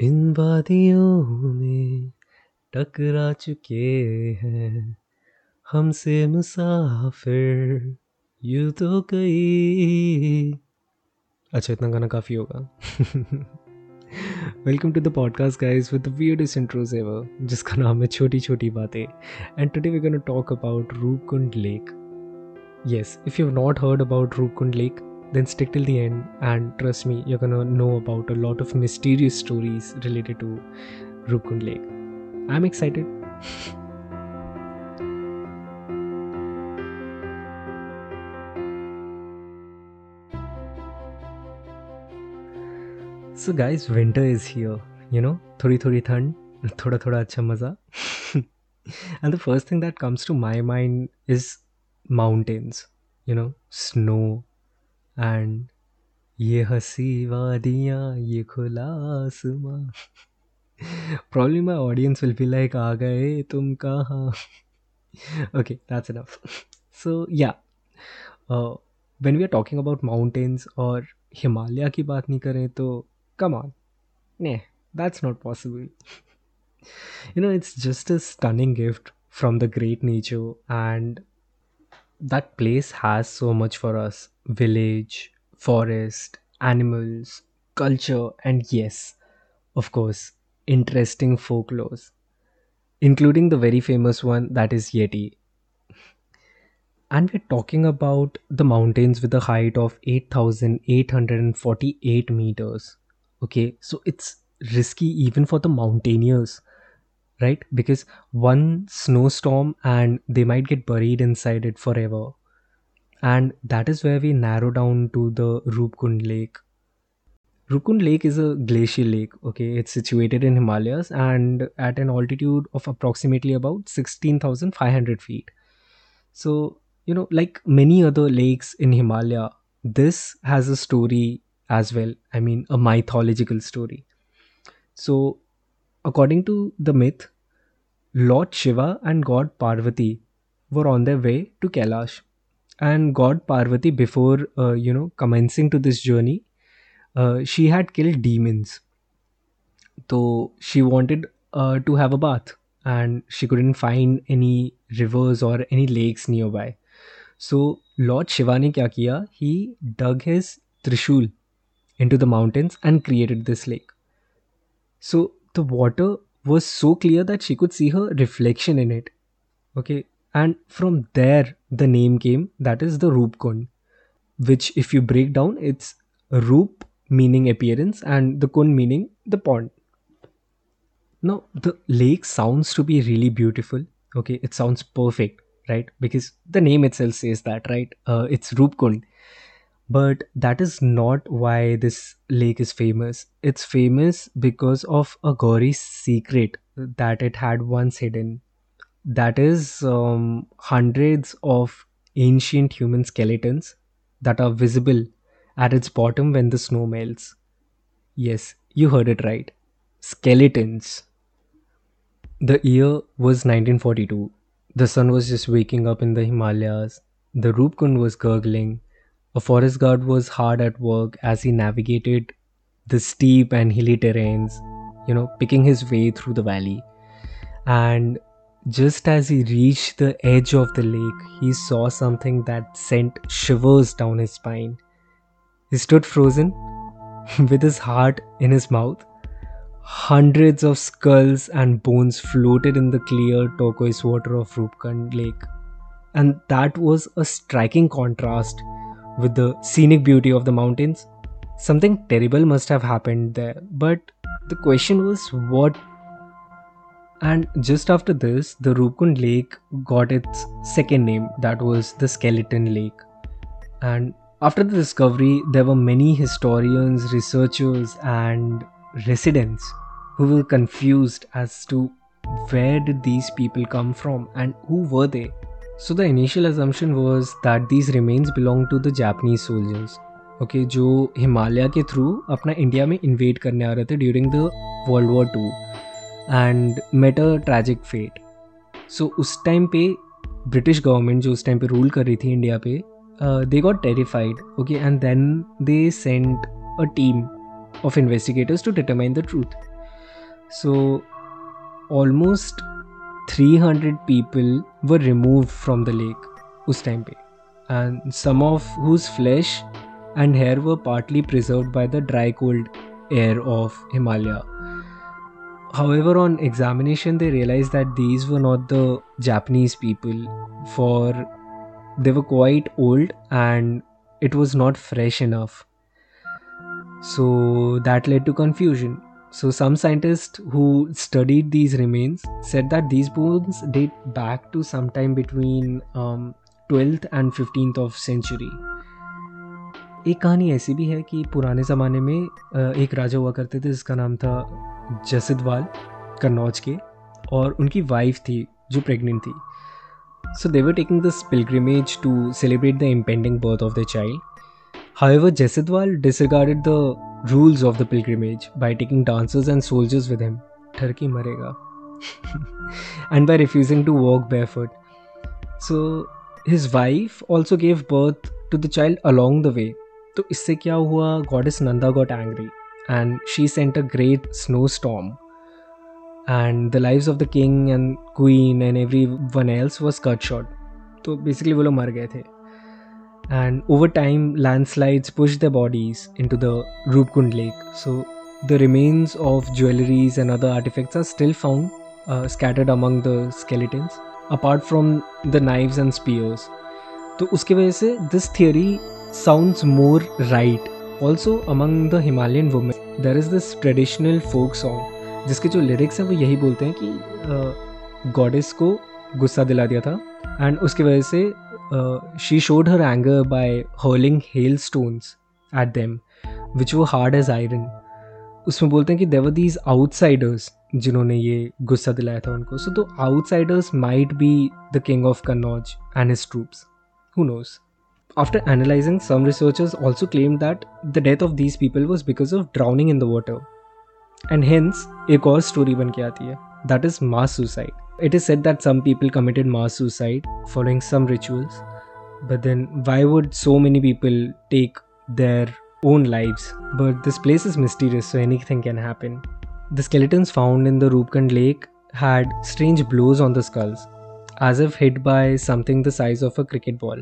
इन वादियों में टकरा चुके हैं। हमसे मुसाफिर यू तो कई। अच्छा इतना गाना काफ़ी होगा। Welcome to the podcast guys with weirdest intros ever, जिसका नाम है छोटी छोटी बातें। And today we gonna talk about Roopkund lake yes, if you've not heard about Roopkund lake then stick till the end and trust me you're gonna know about a lot of mysterious stories related to Rupkund Lake. I'm excited. So, guys, winter is here. You know, थोड़ी थोड़ी thand, thoda thoda acha maza. and the first thing that comes to my mind is mountains you know snow and ये हँसी वादियाँ, ये खुला आसमा। Problem my audience will feel like आ गए तुम कहाँ? Okay that's enough so yeah when we are talking about mountains और हिमालय की बात नहीं करें तो कम ऑन ने that's not possible you know it's just a stunning gift from the great nature and that place has so much for us. Village forest animals culture and yes of course interesting folklores including the very famous one that is yeti. And we're talking about the mountains with a height of 8848 meters. Okay so it's risky even for the mountaineers right because one snowstorm and they might get buried inside it forever and that is where we narrow down to the Rupkund Lake. Rupkund Lake is a glacial lake. Okay, it's situated in Himalayas and at an altitude of approximately about sixteen thousand five hundred feet. So you know, like many other lakes in Himalaya, this has a story as well. I mean, a mythological story. So, according to the myth, Lord Shiva and God Parvati were on their way to Kailash. And god parvati before uh, you know commencing to this journey uh, she had killed demons. So she wanted uh, to have a bath and she couldn't find any rivers or any lakes nearby. So lord shiva ne kya kiya? He dug his trishul into the mountains and created this lake. So the water was so clear that she could see her reflection in it. Okay? And from there the name came that is the Roopkund which if you break down it's Roop meaning appearance and the Kund meaning the pond. Now the lake sounds to be really beautiful. Okay? It sounds perfect right? Because the name itself says that right? Uh, it's Roopkund but that is not why this lake is famous it's famous because of a gory secret that it had once hidden that is um, hundreds of ancient human skeletons that are visible at its bottom when the snow melts. Yes, you heard it right. Skeletons. The year was 1942. The sun was just waking up in the Himalayas. The Roopkund was gurgling. A forest guard was hard at work as he navigated the steep and hilly terrains, you know, picking his way through the valley. And just as he reached the edge of the lake, he saw something that sent shivers down his spine. He stood frozen, with his heart in his mouth. Hundreds of skulls and bones floated in the clear turquoise water of Rupkund Lake. And that was a striking contrast with the scenic beauty of the mountains. Something terrible must have happened there, but the question was what and just after this, the Rupkund Lake got its second name, that was the Skeleton Lake. And after the discovery, there were many historians, researchers, and residents who were confused as to where did these people come from and who were they. So the initial assumption was that these remains belong to the Japanese soldiers okay जो हिमालय के through अपना India में InvIT करने आ रहे थे during the world war two and met a tragic fate so उस time पे ब्रिटिश गवर्नमेंट जो उस टाइम पे रूल कर रही थी इंडिया पे they got terrified okay and then they sent a team of investigators to determine the truth So, almost 300 people were removed from the lake उस टाइम पे and some of whose flesh and hair were partly preserved by the dry cold air of Himalaya. However, on examination, they realized that these were not the Japanese people, for they were quite old and it was not fresh enough. So that led to confusion. So, some scientists who studied these remains said that these bones date back to sometime between um, 12th and 15th of century. एक कहानी ऐसी भी है कि पुराने ज़माने में एक राजा हुआ करते थे जिसका नाम था जसदवाल कन्नौज के और उनकी वाइफ थी जो प्रेग्नेंट थी so they were taking this pilgrimage to celebrate the impending birth of the child however Jasdhaval disregarded the rules of the pilgrimage by taking dancers and soldiers with him ठरकी मरेगा and by refusing to walk barefoot so his wife also gave birth to the child along the way तो इससे क्या हुआ? Goddess Nanda got angry and she sent a great snow storm and the live of the king and queen and everyone else was cut short तो basically वो लोग मर गए थे। And over time landslides pushed their bodies into the Rupkund lake. So the remains of jewelries and other artifacts are still found uh, scattered among the skeletons, apart from the knives and spears. तो उसकी वजह से this theory sounds more right. Also among the Himalayan women, there is this traditional folk song जिसके जो lyrics हैं वो यही बोलते हैं कि गॉडेस को गुस्सा दिला दिया था एंड उसकी वजह से she showed her anger by by hail hailstones at them, which वो हार्ड एज आयरन उसमें बोलते हैं कि देवर दीज आउटसाइडर्स जिन्होंने ये गुस्सा दिलाया था उनको। So the outsiders might be the king of Kannauj and his troops who knows after analysing some researchers also claim that the death of these people was because of drowning in the water and hence एक और story बन के आती है. That is mass suicide It is said that some people committed mass suicide following some rituals. But then, why would so many people take their own lives? But this place is mysterious, so anything can happen. The skeletons found in the Rupkund lake had strange blows on the skulls, as if hit by something the size of a cricket ball.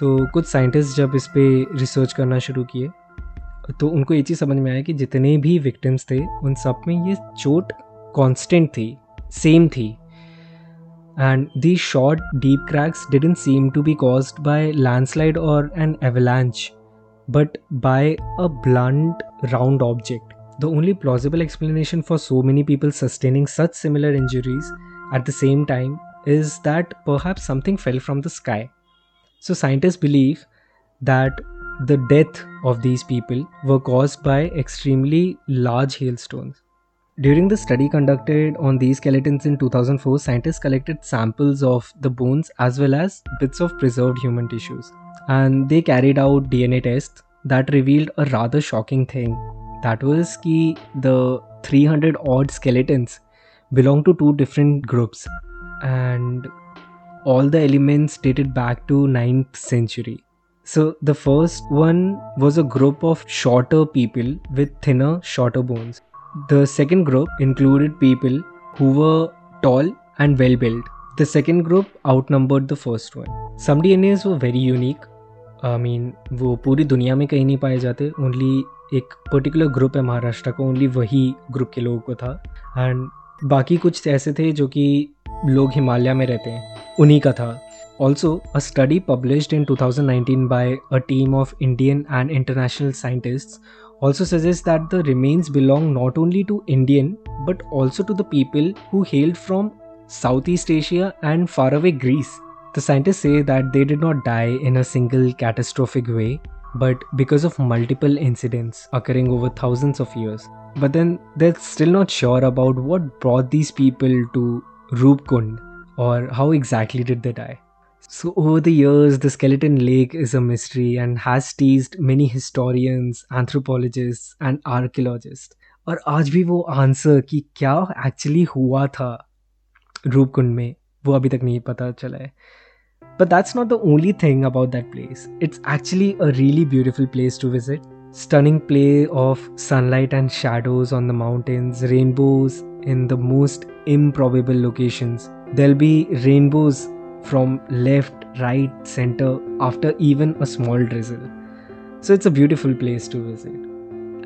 तो कुछ scientist जब इस पे research करना शुरू किए तो उनको ये चीज़ समझ में आया कि जितने भी विक्टिम्स थे उन सब में ये चोट कांस्टेंट थी Same thing. And these short, deep cracks didn't seem to be caused by landslide or an avalanche, but by a blunt, round object. The only plausible explanation for so many people sustaining such similar injuries at the same time is that perhaps something fell from the sky. So, scientists believe that the death of these people were caused by extremely large hailstones during the study conducted on these skeletons in 2004, scientists collected samples of the bones as well as bits of preserved human tissues. And they carried out DNA tests that revealed a rather shocking thing. That was कि the 300 odd skeletons belong to two different groups. And all the elements dated back to 9th century. So the first one was a group of shorter people with thinner, shorter bones. The second group included people who were tall and well built. The second group outnumbered the first one. Some DNAs were very unique. I mean, वो पूरी दुनिया में कहीं नहीं पाए जाते only एक particular group है महाराष्ट्र का ओनली वही ग्रुप के लोगों को था एंड बाकी कुछ ऐसे थे जो कि लोग हिमालय में रहते हैं उन्हीं का था Also, a study published in 2019 by a team of Indian and international scientists also suggests that the remains belong not only to Indian but also to the people who hailed from Southeast Asia and faraway Greece. The scientists say that they did not die in a single catastrophic way, but because of multiple incidents occurring over thousands of years. But then they're still not sure about what brought these people to Rupkund or how exactly did they die. So, over the years, the skeleton lake is a mystery and has teased many historians, anthropologists, and archaeologists. और आज भी वो answer कि क्या actually हुआ था रूपकुंड में वो अभी तक नहीं पता चला है But that's not the only thing about that place. It's actually a really beautiful place to visit. stunning play of sunlight and shadows on the mountains, rainbows in the most improbable locations. There'll be rainbows from left, right, center after even a small drizzle. So it's a beautiful place to visit.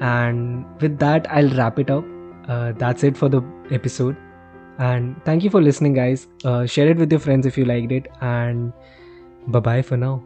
And with that, I'll wrap it up. Uh, that's it for the episode. And thank you for listening, guys. Uh, share it with your friends if you liked it. And bye bye for now.